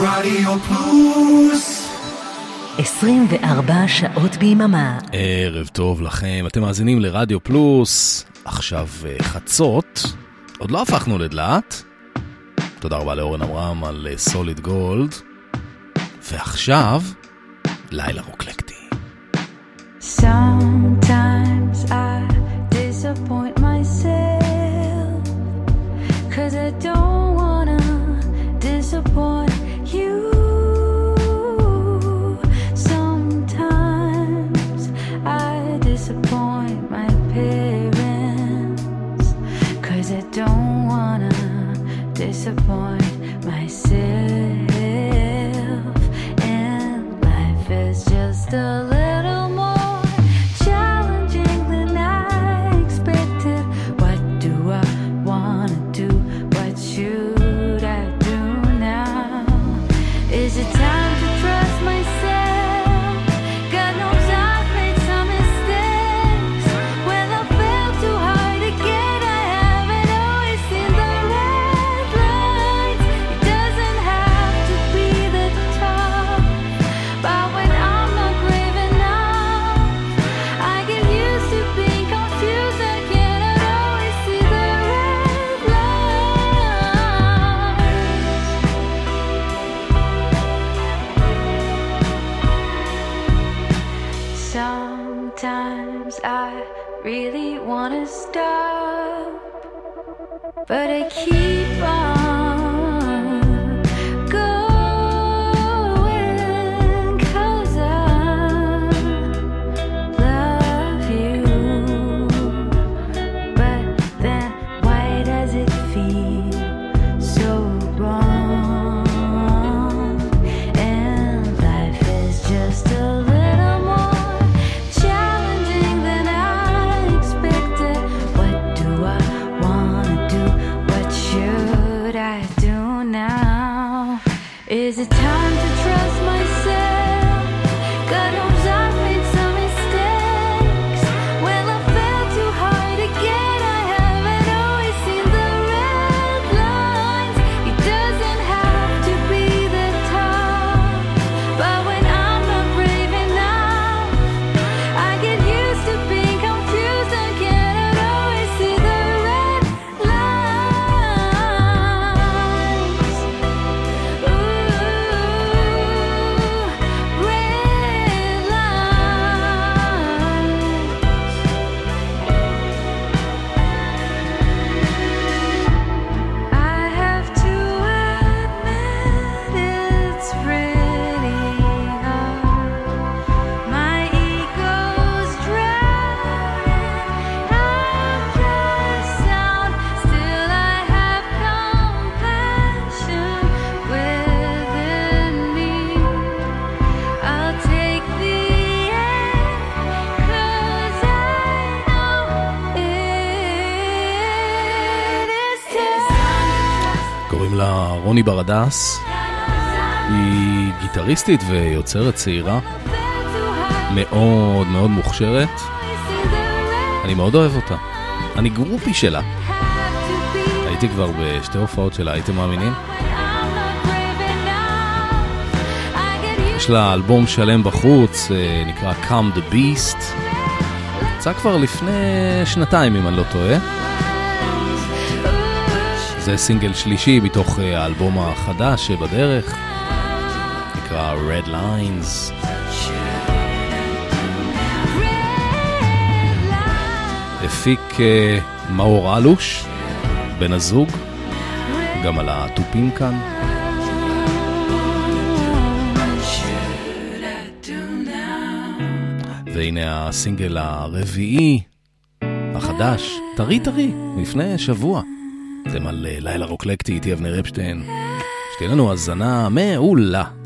רדיו פלוס 24 שעות ביממה. ערב טוב לכם, אתם מאזינים לרדיו פלוס, עכשיו אה, חצות, עוד לא הפכנו לדלעת. תודה רבה לאורן עמרם על סוליד גולד. ועכשיו, לילה רוקלקטי. Sometimes I disappoint myself Cause I don't wanna disappoint disappoint myself. And life is just a but I keep רוני ברדס, היא גיטריסטית ויוצרת צעירה, מאוד מאוד מוכשרת, אני מאוד אוהב אותה. אני גרופי שלה, הייתי כבר בשתי הופעות שלה, הייתם מאמינים? יש לה אלבום שלם בחוץ, אה, נקרא Come the Beast. יצא כבר לפני שנתיים, אם אני לא טועה. זה סינגל שלישי מתוך אה, האלבום החדש שבדרך, נקרא Red Lines. הפיק אה, מאור אלוש, בן הזוג, גם על התופים כאן. והנה הסינגל הרביעי, החדש, טרי טרי, לפני שבוע. אתם על אה, לילה רוקלקטי, איתי אבנר אפשטיין. שתהיה לנו האזנה מעולה.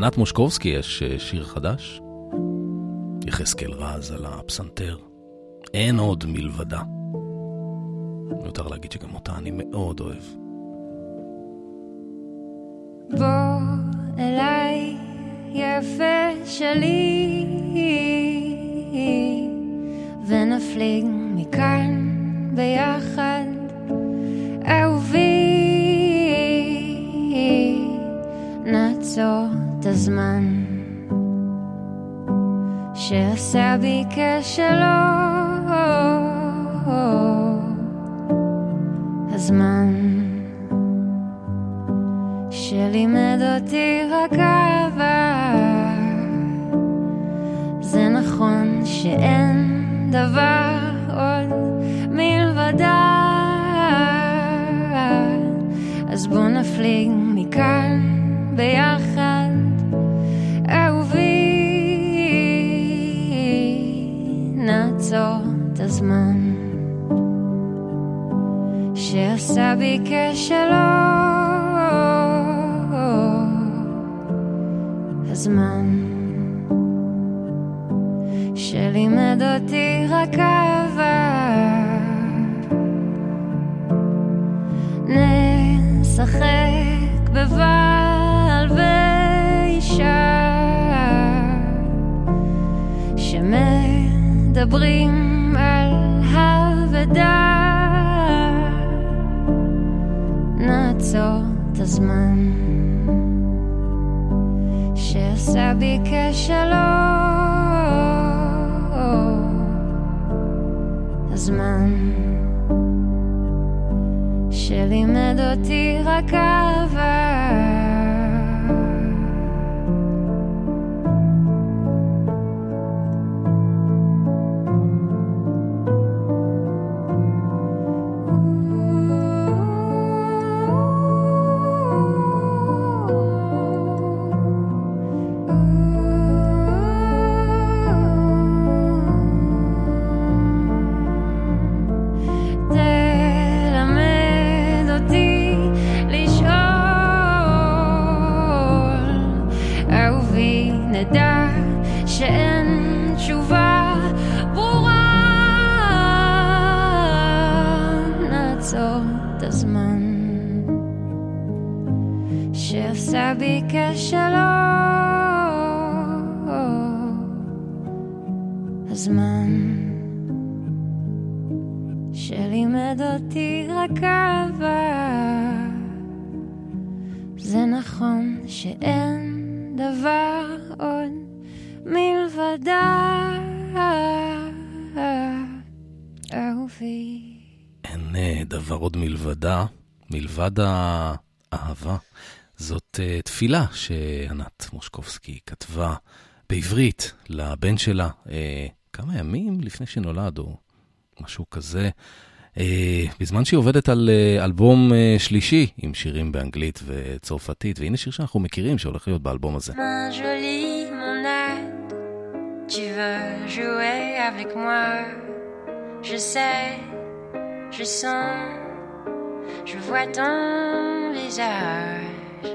לענת מושקובסקי יש אה, שיר חדש. יחזקאל רז על הפסנתר. אין עוד מלבדה. מיותר להגיד שגם אותה אני מאוד אוהב. בוא אליי, יפה שלי, ונפליג הזמן שעשה בי כשלום. שעשה בי כשלום. הזמן שלימד אותי רק הזמן שעשה בי כשלום. הזמן שלימד אותי רק מלבדה, מלבד האהבה. זאת אה, תפילה שענת מושקובסקי כתבה בעברית לבן שלה אה, כמה ימים לפני שנולד, או משהו כזה. אה, בזמן שהיא עובדת על אה, אלבום אה, שלישי עם שירים באנגלית וצרפתית, והנה שיר שאנחנו מכירים שהולך להיות באלבום הזה. Tu veux jouer avec moi. Je sais, je sens, je vois ton visage.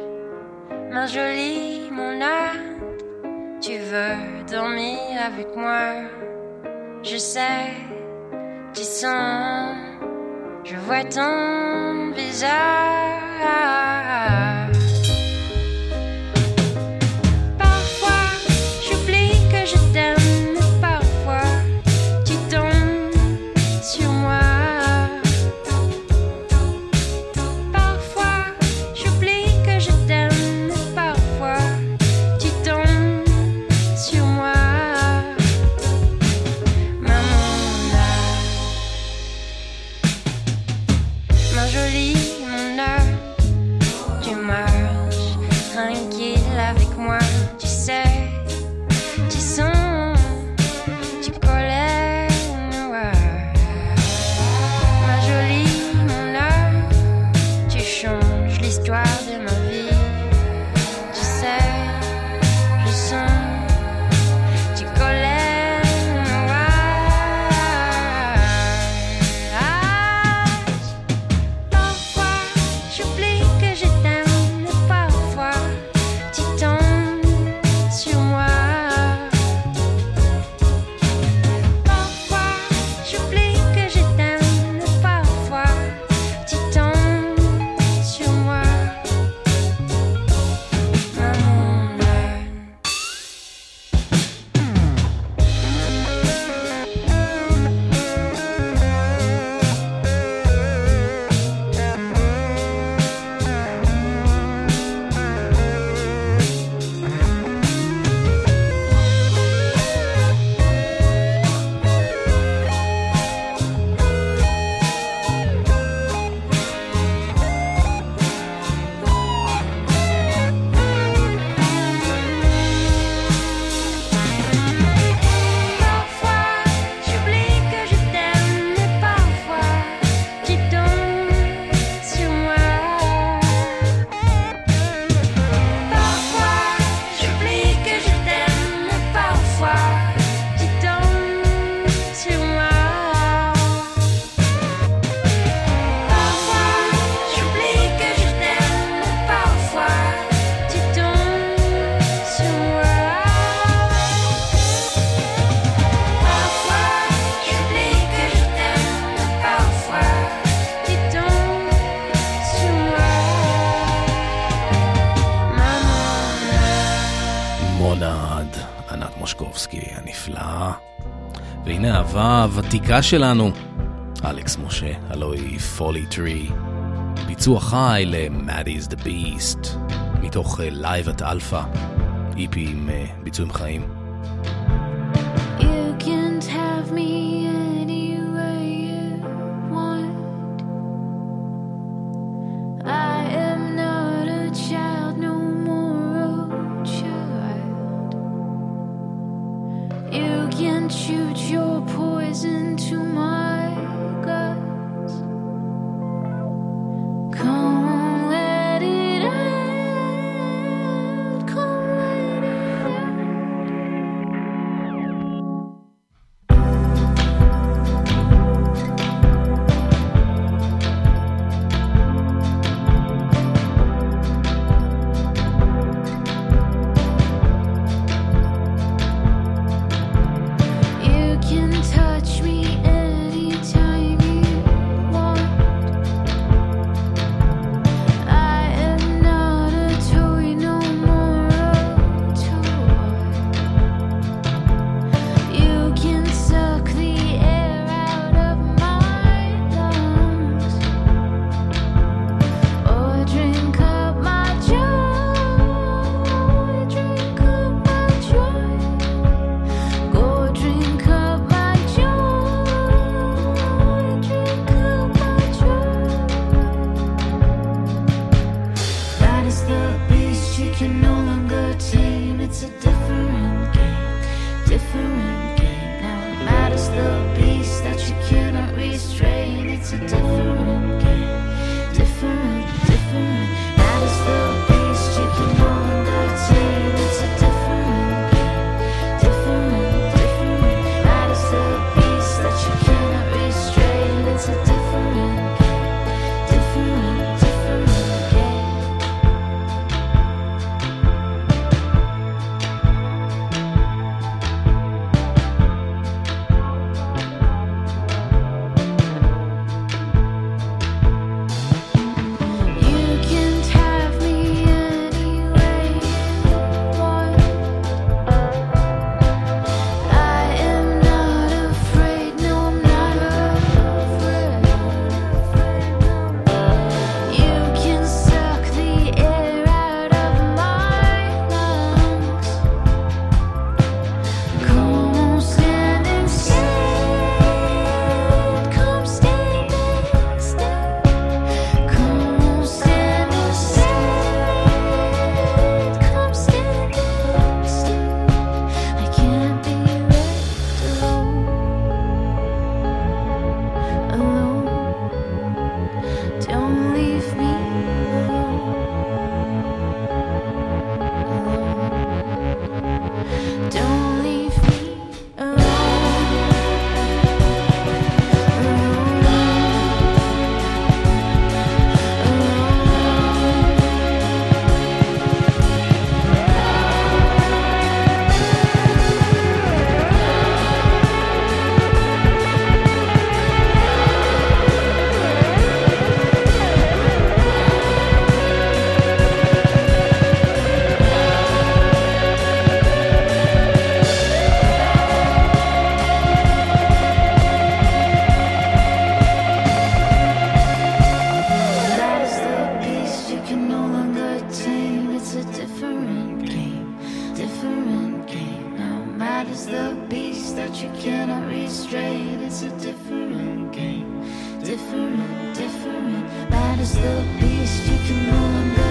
Main jolie, mon âne, tu veux dormir avec moi. Je sais, tu sens, je vois ton visage. love les coins מושקובסקי הנפלאה. והנה האהבה הוותיקה שלנו, אלכס משה, הלוא היא פולי טרי. ביצוע חי ל-Mad is the Beast, מתוך Live at Alpha, EP עם אה, ביצועים חיים. that is the beast you can run.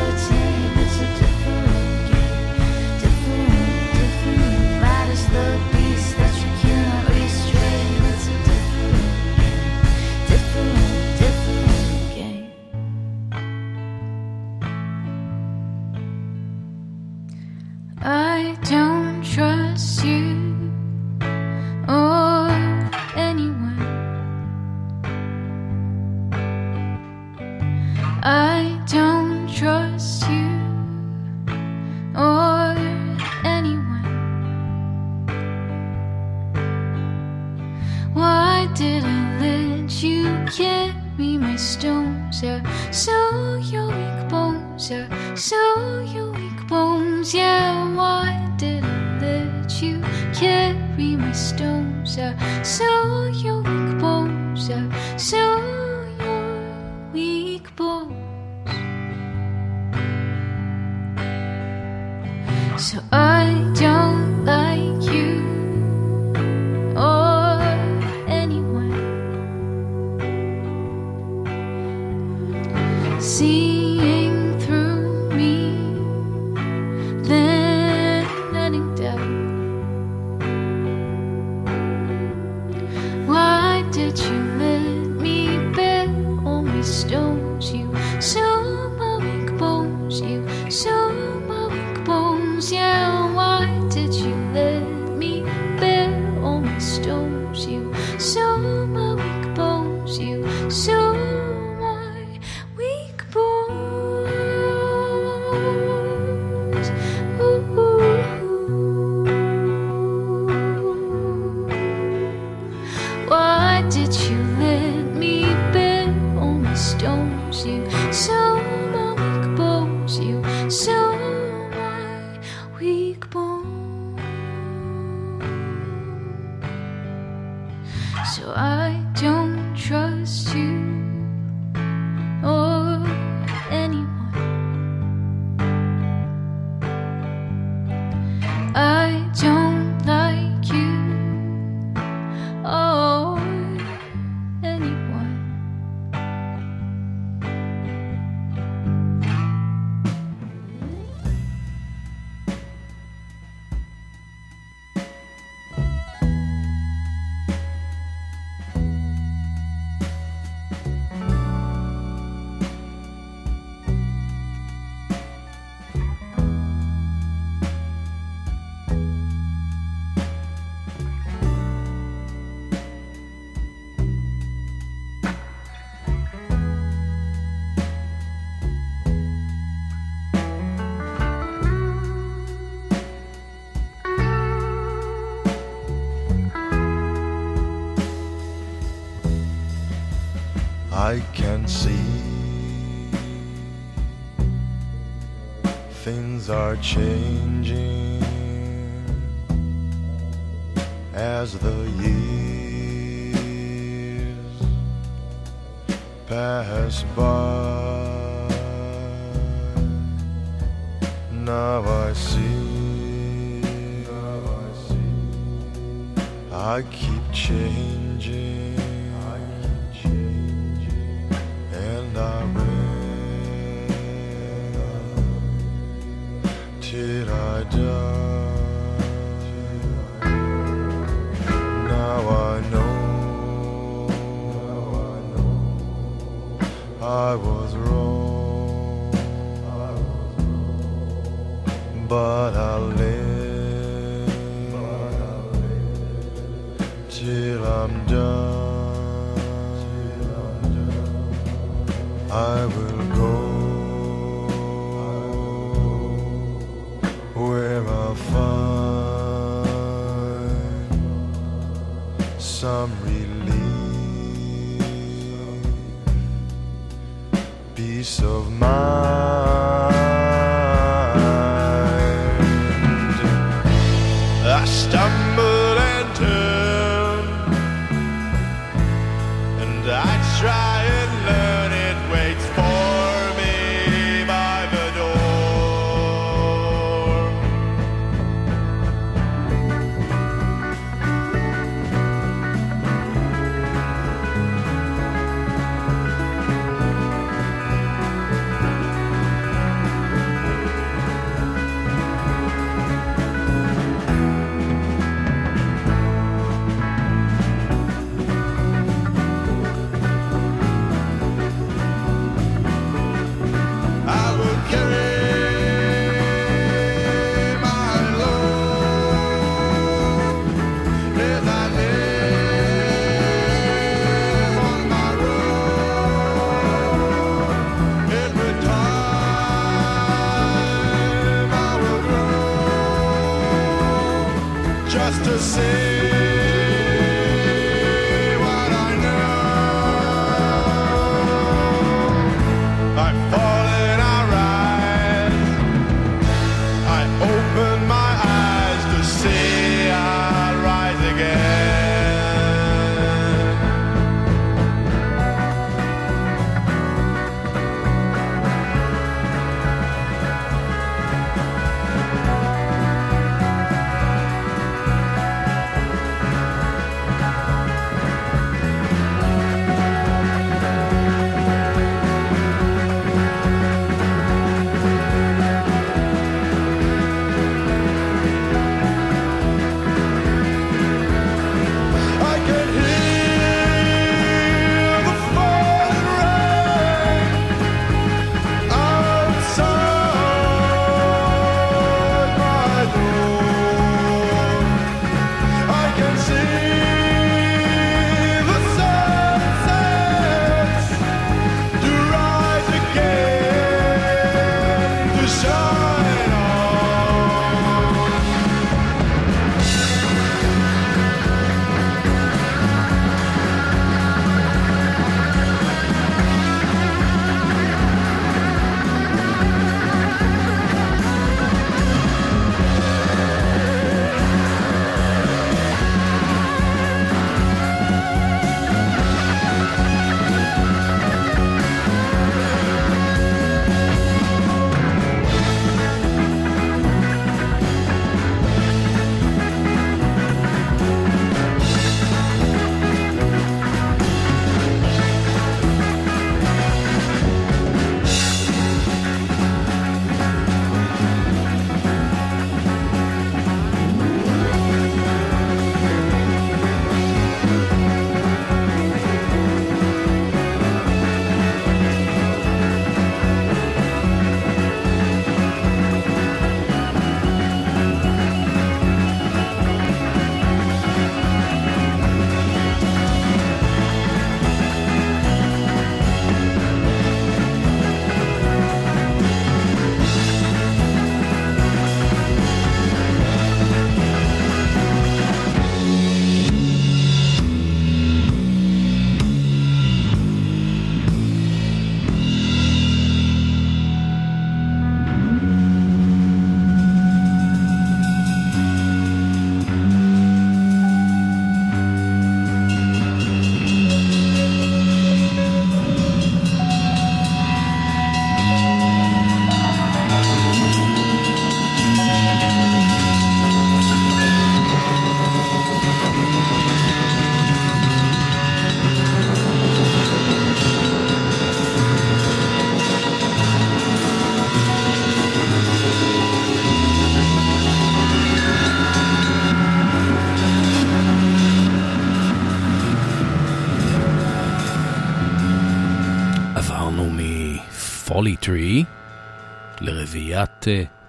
can see things are changing as the years pass by. Now I see. Now I see. I keep changing. but I live, but I live till I'm done. I'm done. I will go, I will go where I find some relief, peace of mind.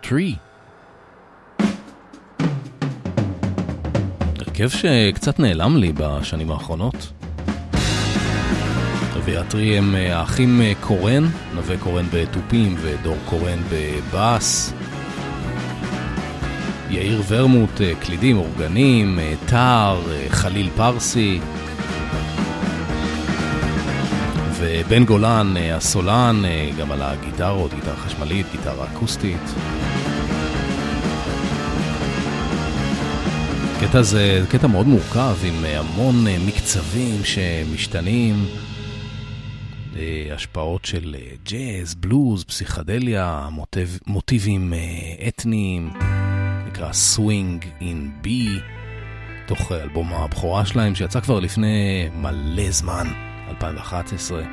טרי. הרכב שקצת נעלם לי בשנים האחרונות. רביעיית טרי הם אה, האחים אה, קורן, נווה קורן בתופים ודור קורן בבאס. יאיר ורמוט, אה, קלידים, אורגנים, טאר, חליל פרסי. ובן גולן, הסולן, גם על הגיטרות, גיטרה חשמלית, גיטרה אקוסטית. קטע זה קטע מאוד מורכב עם המון מקצבים שמשתנים. השפעות של ג'אז, בלוז, פסיכדליה, מוטיב, מוטיבים אתניים, נקרא Swing in B, תוך אלבום הבכורה שלהם שיצא כבר לפני מלא זמן, 2011.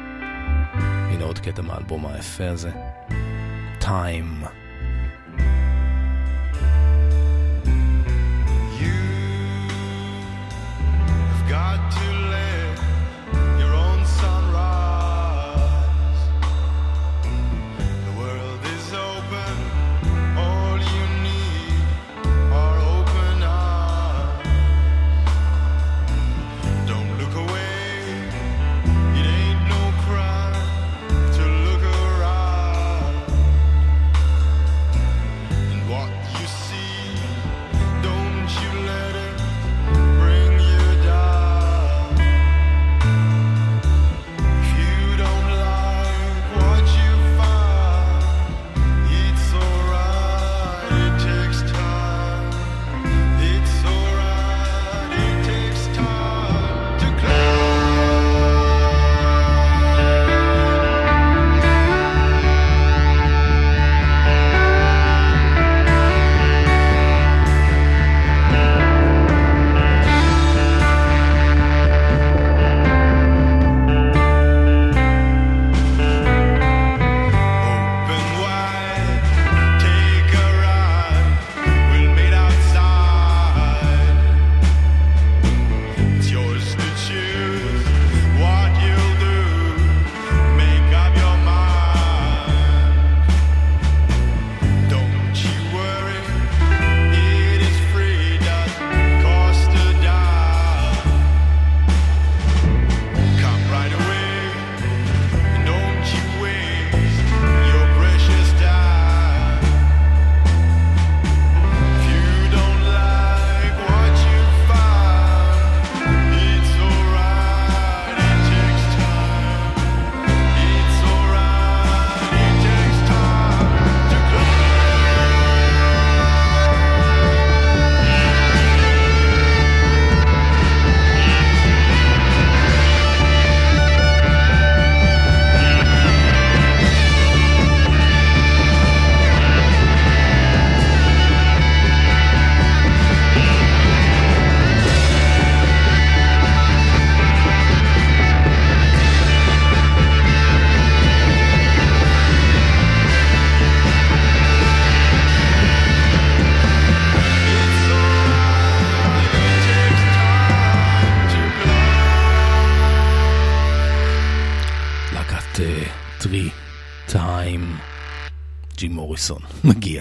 הנה עוד קטע מהאלבום היפה הזה, Time.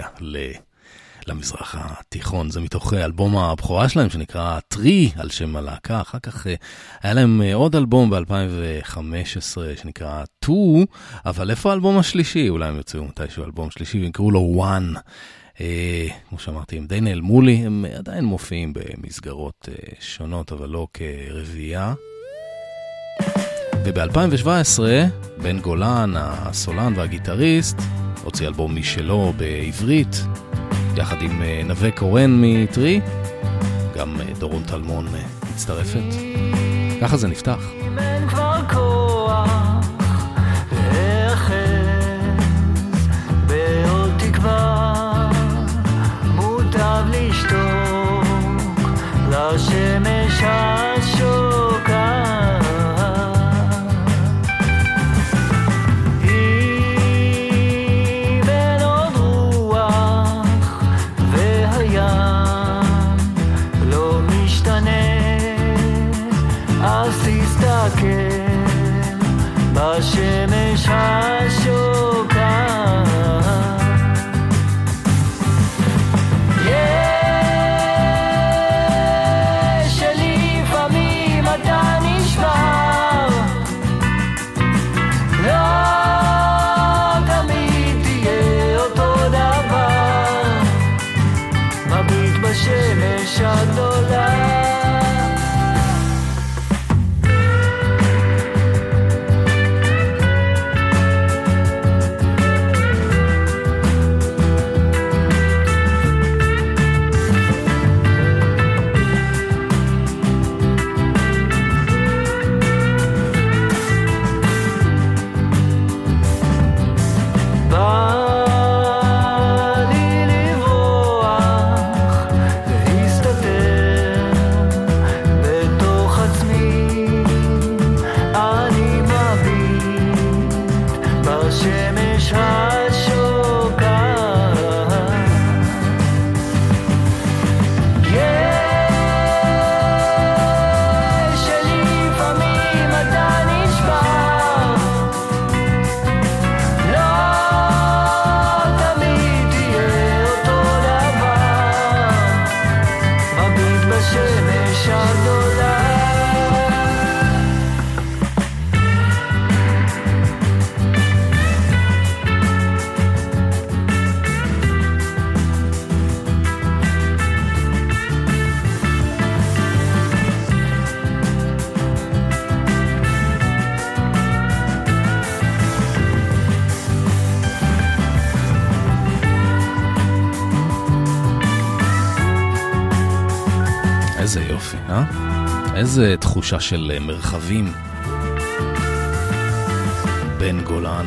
מגיע ל... למזרח התיכון, זה מתוך אה, אלבום הבכורה שלהם שנקרא Three על שם הלהקה, אחר כך אה, היה להם אה, עוד אלבום ב-2015 שנקרא Two, אבל איפה האלבום השלישי? אולי הם יוציאו מתישהו אלבום שלישי ויקראו לו One. אה, כמו שאמרתי, הם די נעלמו לי, הם עדיין מופיעים במסגרות אה, שונות, אבל לא כרביעייה. וב-2017, בן גולן, הסולן והגיטריסט, הוציא אלבום משלו בעברית, יחד עם אה, נווה קורן מטרי, גם אה, דורון טלמון אה, מצטרפת. ככה זה נפתח. אם אין כבר. 这些脸上都来。תחושה של אה, מרחבים. בן גולן,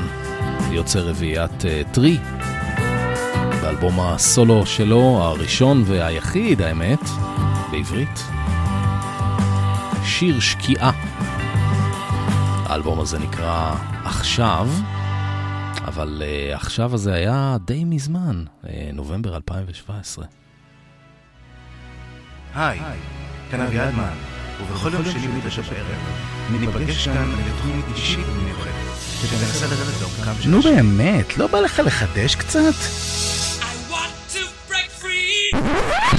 יוצא רביעיית אה, טרי, באלבום הסולו שלו, הראשון והיחיד, האמת, בעברית. שיר שקיעה. האלבום הזה נקרא עכשיו, אבל uh, עכשיו הזה היה די מזמן, uh, נובמבר 2017. היי, כאן אביעד מן, ובכל יום שני בתשע בערב, ניפגש כאן לתוכנית אישית ומיוחדת, שתנסה לרדת לעומקם של נו. באמת, לא בא לך לחדש קצת?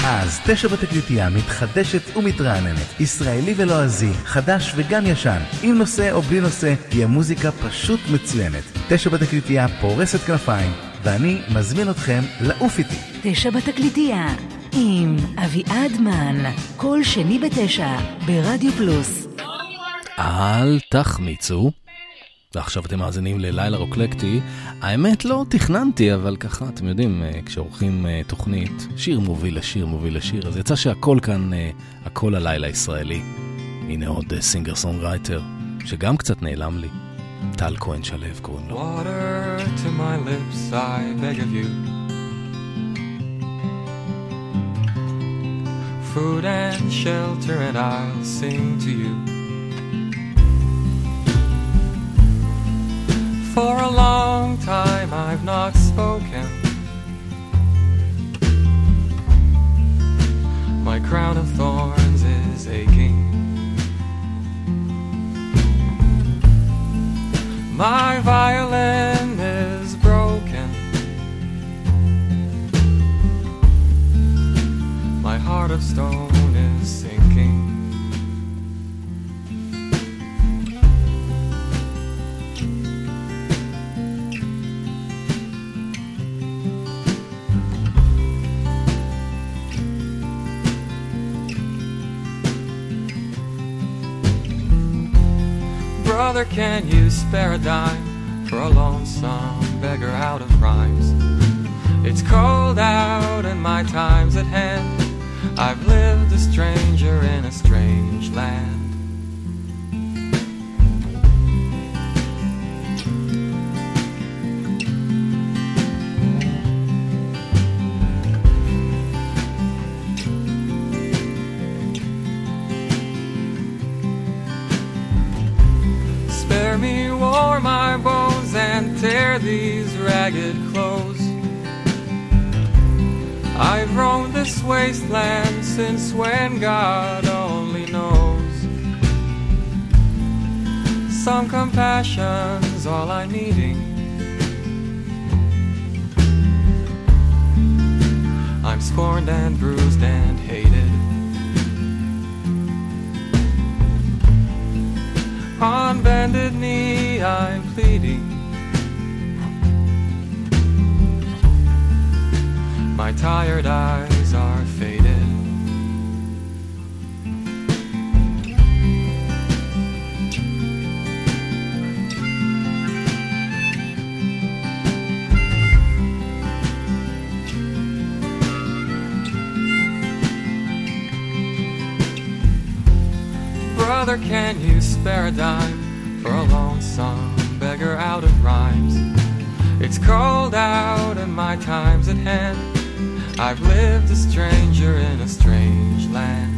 אז תשע בתקליטייה מתחדשת ומתרעננת, ישראלי ולועזי, חדש וגם ישן, עם נושא או בלי נושא, תהיה מוזיקה פשוט מצוינת. תשע בתקליטייה פורסת כנפיים, ואני מזמין אתכם לעוף איתי. תשע בתקליטייה, עם אביעד מן, כל שני בתשע, ברדיו פלוס. אל תחמיצו. ועכשיו אתם מאזינים ללילה רוקלקטי. האמת לא תכננתי, אבל ככה, אתם יודעים, אה, כשעורכים אה, תוכנית, שיר מוביל לשיר מוביל לשיר, אז יצא שהכל כאן, אה, הכל הלילה ישראלי. הנה עוד singer songwriter, שגם קצת נעלם לי. טל כהן שלו קוראים לו. Water to my lips, I beg of you. Food and shelter, and I'll sing to you. For a long time I've not spoken. My crown of thorns is aching. My violin My heart of stone is sinking. Brother, can you spare a dime for a lonesome beggar out of rhymes? It's cold out and my time's at hand. I've lived a stranger in a strange land. Spare me, warm my bones, and tear these ragged clothes. I've roamed this wasteland since when God only knows. Some compassion's all I'm needing. I'm scorned and bruised and hated. On bended knee, I'm pleading. My tired eyes are faded. Brother, can you spare a dime for a lonesome beggar out of rhymes? It's cold out and my time's at hand. I've lived a stranger in a strange land.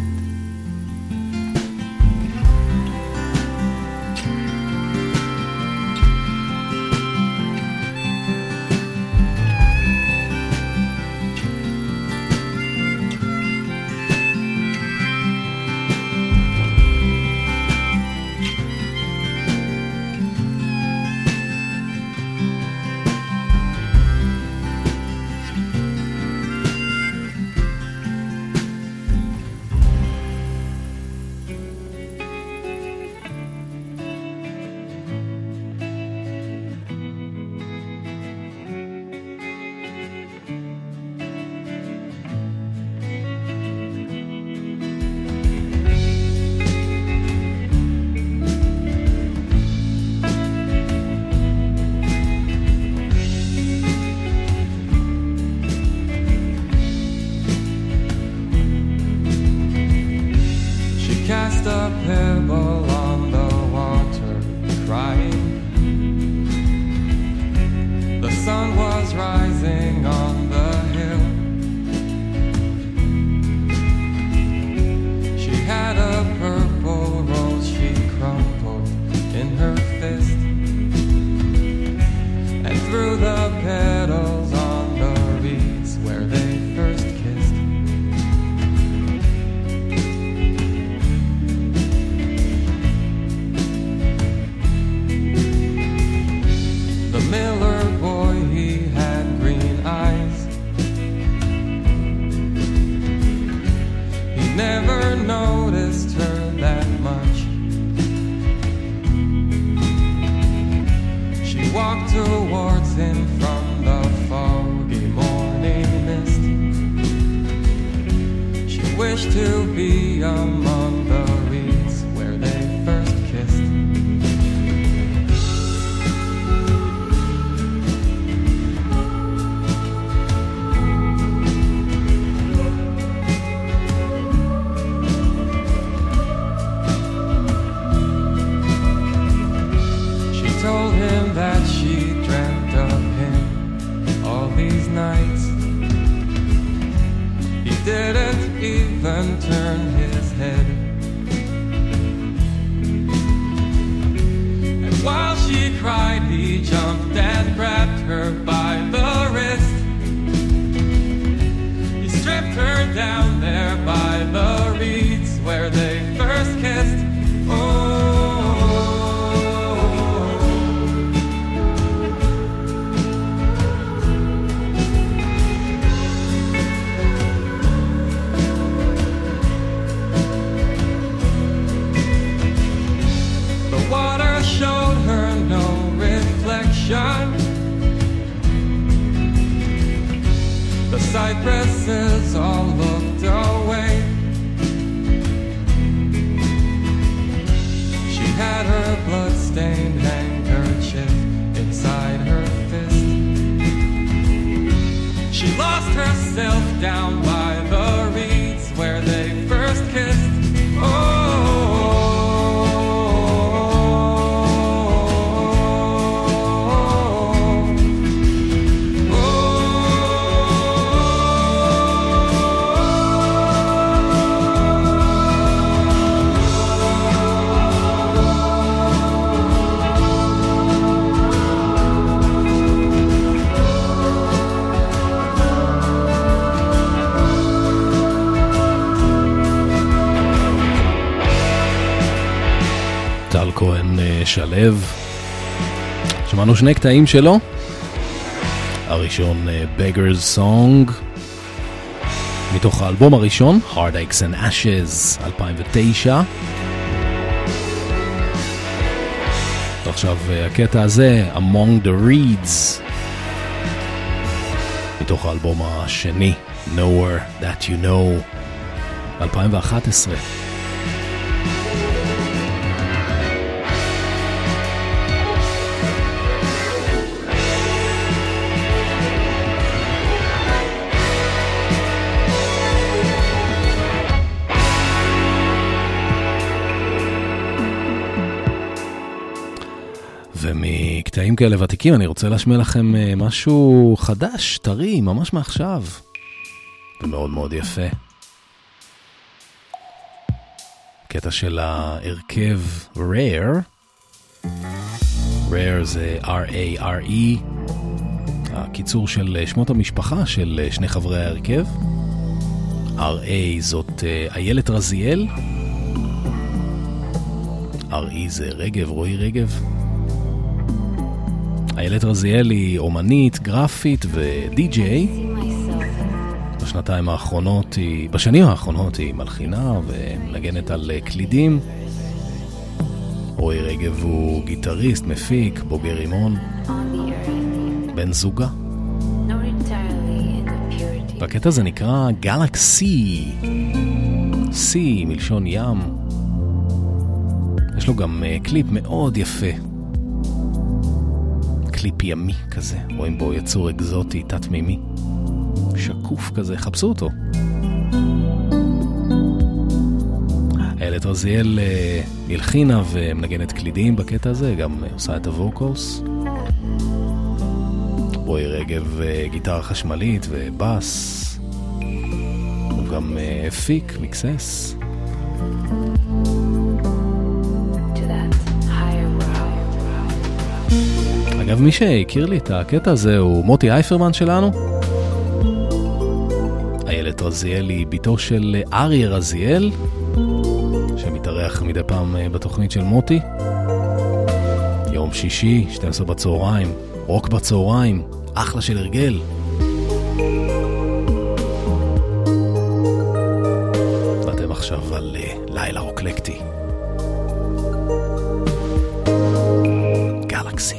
שני קטעים שלו. הראשון, אה, Beggar's Song, מתוך האלבום הראשון, Heartaches and Ashes, 2009. ועכשיו אה, הקטע הזה, Among the Reeds, מתוך האלבום השני, Nowhere That You Know, 2011. ומקטעים כאלה ותיקים אני רוצה להשמיע לכם אה, משהו חדש, טרי, ממש מעכשיו. ומאוד מאוד יפה. קטע של ההרכב Rare. Rare זה R-A-R-E, הקיצור של אה, שמות המשפחה של אה, שני חברי ההרכב. R-A זאת איילת רזיאל. R-E זה רגב, רועי רגב. איילת רזיאל היא אומנית, גרפית ודי-ג'יי. בשנתיים האחרונות היא, בשנים האחרונות היא מלחינה ומנגנת על אה, קלידים. רועי רגב הוא גיטריסט, מפיק, בוגר רימון, בן זוגה. והקטע הזה נקרא גלקסי. Sea מלשון ים. יש לו גם uh, קליפ מאוד יפה. קליפ ימי כזה, רואים בו יצור אקזוטי, תת-מימי. שקוף כזה, חפשו אותו. איילת רזיאל אה, הלחינה ומנגנת קלידים בקטע הזה, גם עושה את ה vocals. רועי רגב אה, גיטרה חשמלית ובאס. הוא גם אה, הפיק, מיקסס. אגב, מי שהכיר לי את הקטע הזה הוא מוטי אייפרמן שלנו. איילת רזיאל היא בתו של אריה רזיאל, שמתארח מדי פעם אה, בתוכנית של מוטי. יום שישי, 12 בצהריים, רוק בצהריים, אחלה של הרגל. ואתם עכשיו על אה, לילה רוקלקטי. גלקסי.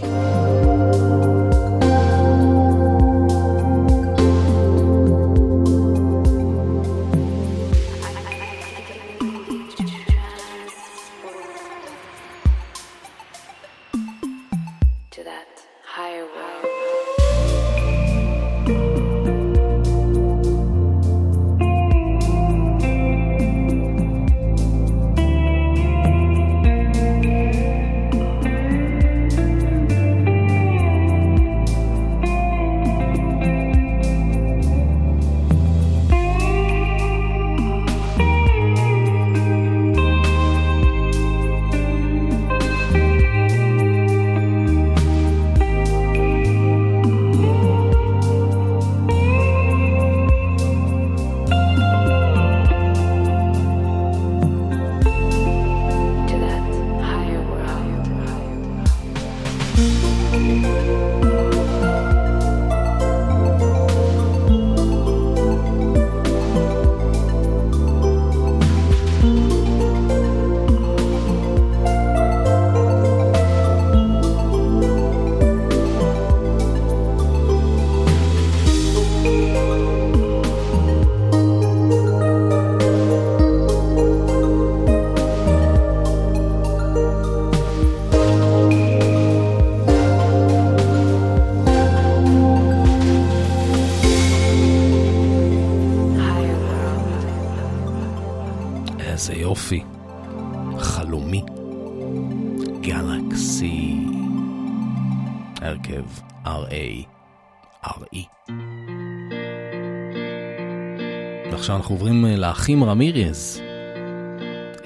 לאחים רמירז.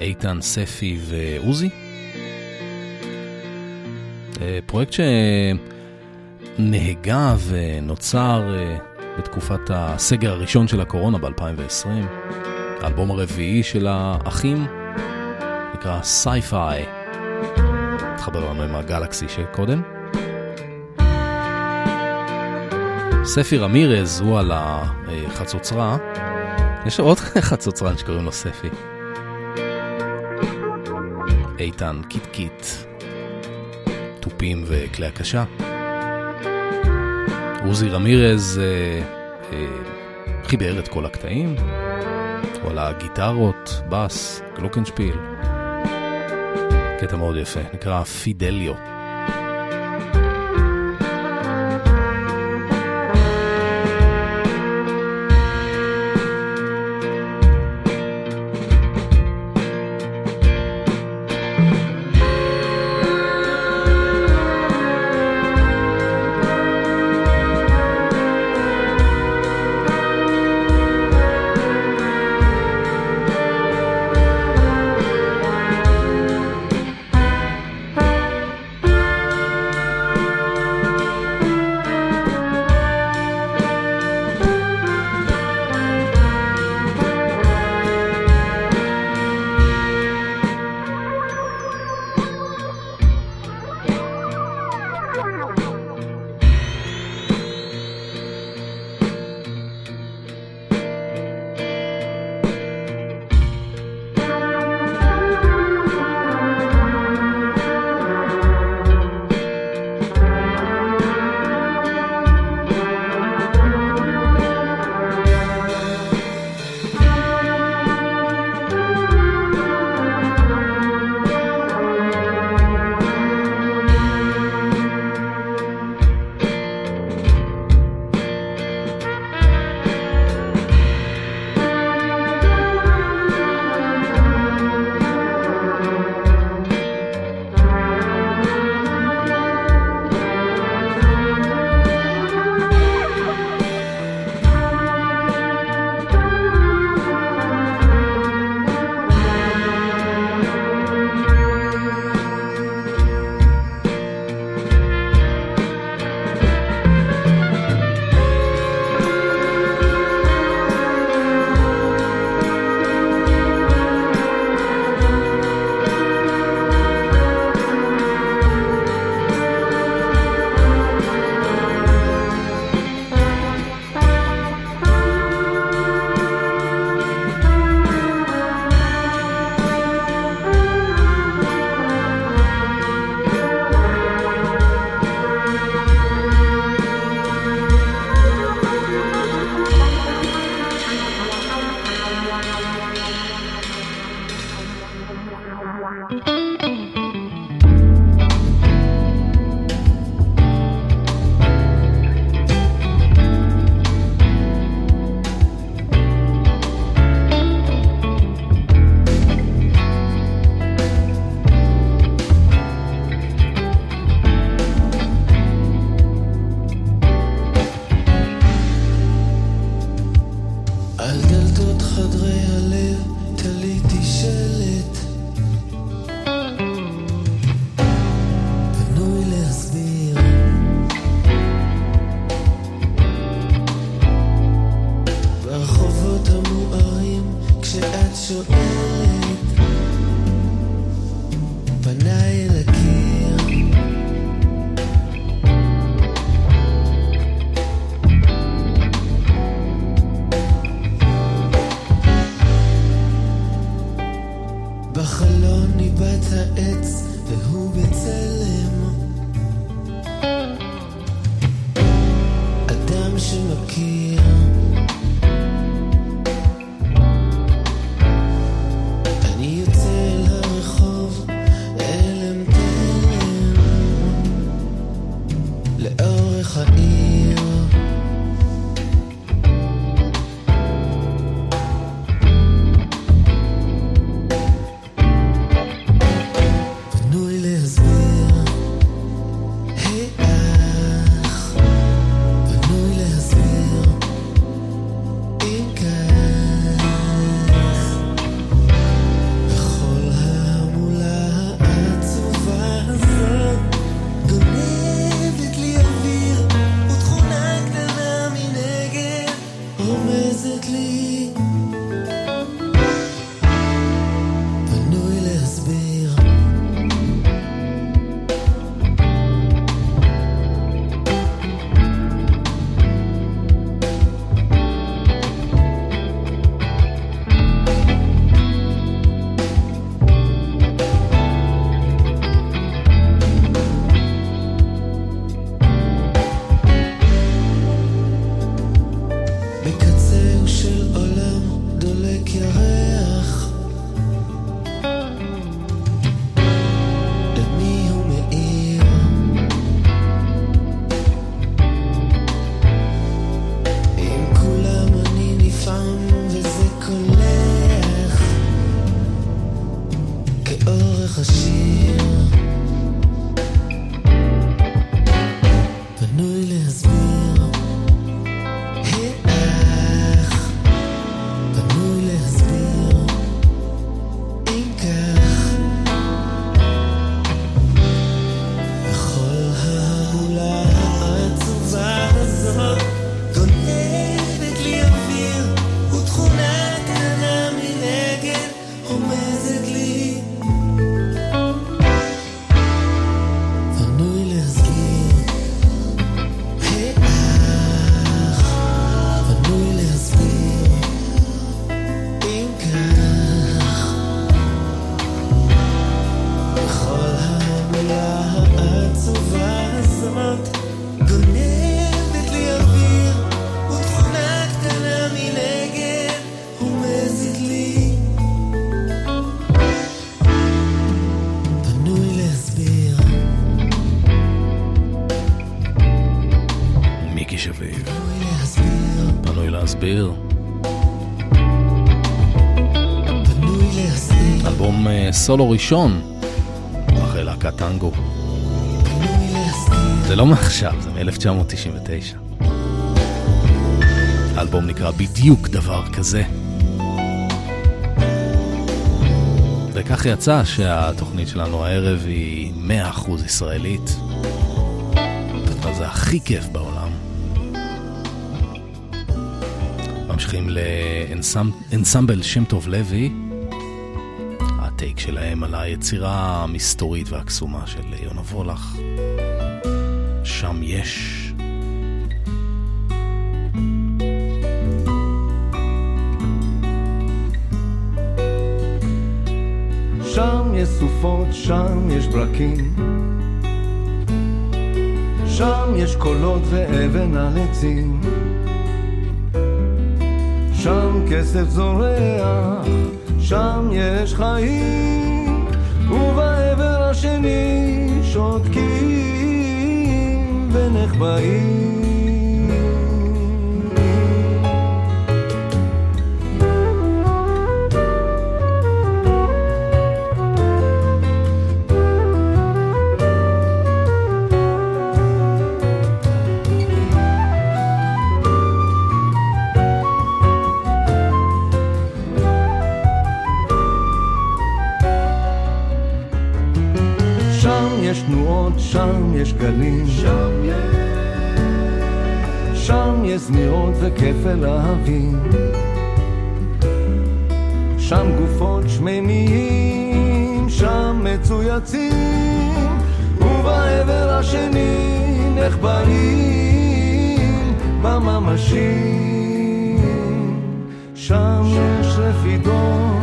איתן, ספי ועוזי. אה, פרויקט שנהגה ונוצר אה, בתקופת הסגר הראשון של הקורונה ב-2020. האלבום הרביעי של האחים נקרא Sci-Fi. התחבר לנו עם ה Galaxy שקודם. ספי רמירז הוא על החצוצרה. יש עוד חצוצרן שקוראים לו ספי. איתן קיטקיט, תופים וכלי הקשה. עוזי רמירז אה, אה, חיבר את כל הקטעים, על הגיטרות, בס, גלוקנשפיל. קטע מאוד יפה, נקרא פידליו. סולו ראשון אחרי להקת טנגו. זה לא מעכשיו, זה מ-1999. האלבום נקרא בדיוק דבר כזה. וכך יצא שהתוכנית שלנו הערב היא 100% ישראלית. זה הכי כיף בעולם. ממשיכים לאנסמבל שם טוב לוי, שלהם על היצירה המסתורית והקסומה של יונה וולך. שם יש. שם יש סופות, שם יש ברקים. שם יש קולות ואבן על עצים. שם כסף זורח, שם יש חיים, ובעבר השני שותקים ונחבאים. שם יש גלים. שם יש. שם יש זמירות וכפל אהבים. שם גופות שמימיים, שם מצויצים, ובעבר השני נחבאים בממשיים. שם יש רפידות,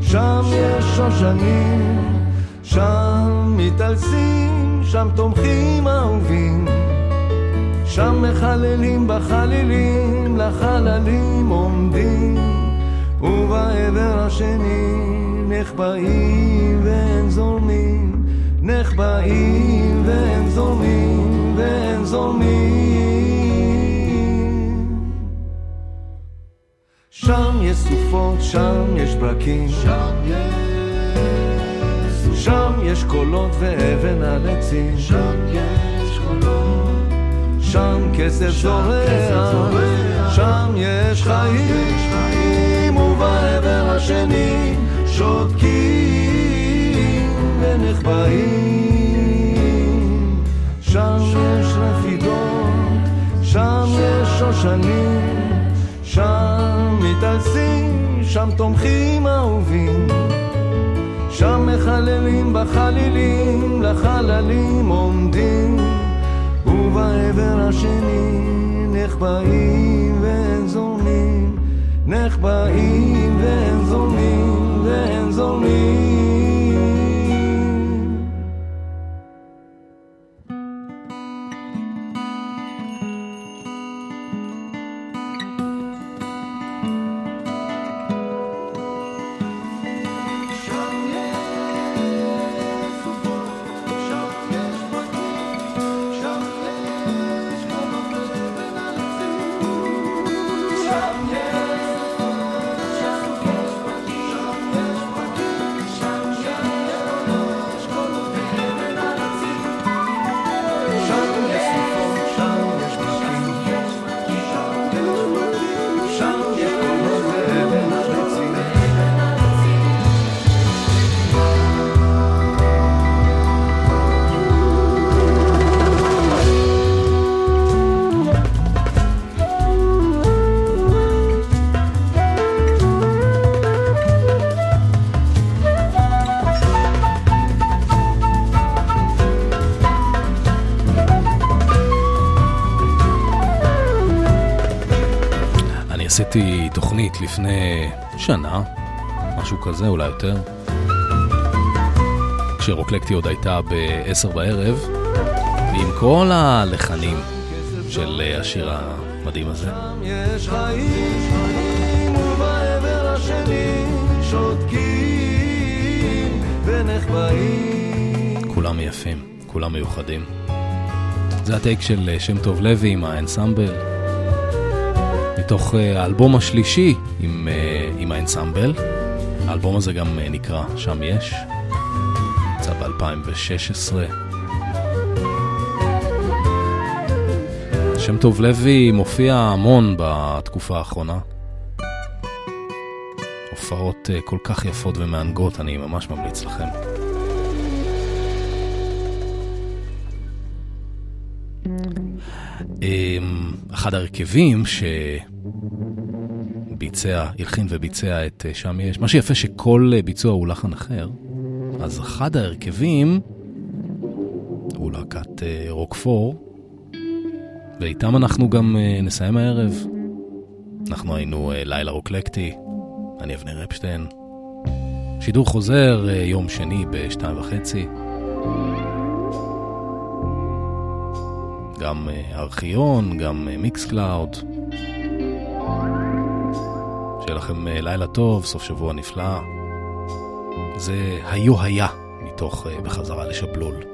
שם יש שושנים, שם מתעלסים, שם תומכים אהובים. שם מחללים בחללים, לחללים עומדים, ובעבר השני נחבאים ואין זורמים, נחבאים ואין זורמים, ואין זורמים. שם יש סופות, שם יש ברקים, שם יש... שם יש קולות ואבן על עצים, שם יש קולות. שם כסף זורח, שם יש חיים, ובעבר השני שותקים ונחבאים. שם יש רפידות, שם יש שושנים, שם מתעלסים, שם תומכים אהובים. שם מחללים בחלילים, לחללים עומדים, ובעבר השני נחבאים ואין זורמים, נחבאים ואין זורמים, ואין זורמים. שנה, משהו כזה, אולי יותר, כשרוקלקטי עוד הייתה ב-10 בערב, ועם כל הלחנים של אה, השיר המדהים הזה. יש חיים, ובעבר השני שותקים ונחבאים. כולם יפים, כולם מיוחדים. זה הטייק של אה, שם טוב לוי עם האנסמבל, מתוך אה, האלבום השלישי עם, עם האנסמבל. האלבום הזה גם אה, נקרא שם יש, יצא ב-2016. שם טוב לוי מופיע המון בתקופה האחרונה. הופעות אה, כל כך יפות ומענגות, אני ממש ממליץ לכם. אמ, אחד ההרכבים שביצע, הלחין וביצע את אה, שם יש, מה שיפה שכל אה, ביצוע הוא לחן אחר, אז אחד ההרכבים הוא להקת אה, רוקפור, ואיתם אנחנו גם נסיים הערב. אנחנו היינו לילה רוקלקטי, אני אבנר אפשטיין. שידור חוזר יום שני בשתיים וחצי. גם ארכיון, גם Mixcloud. שיהיה לכם אה, לילה טוב, סוף שבוע נפלא. זה היו היה מתוך אה, בחזרה לשבלול.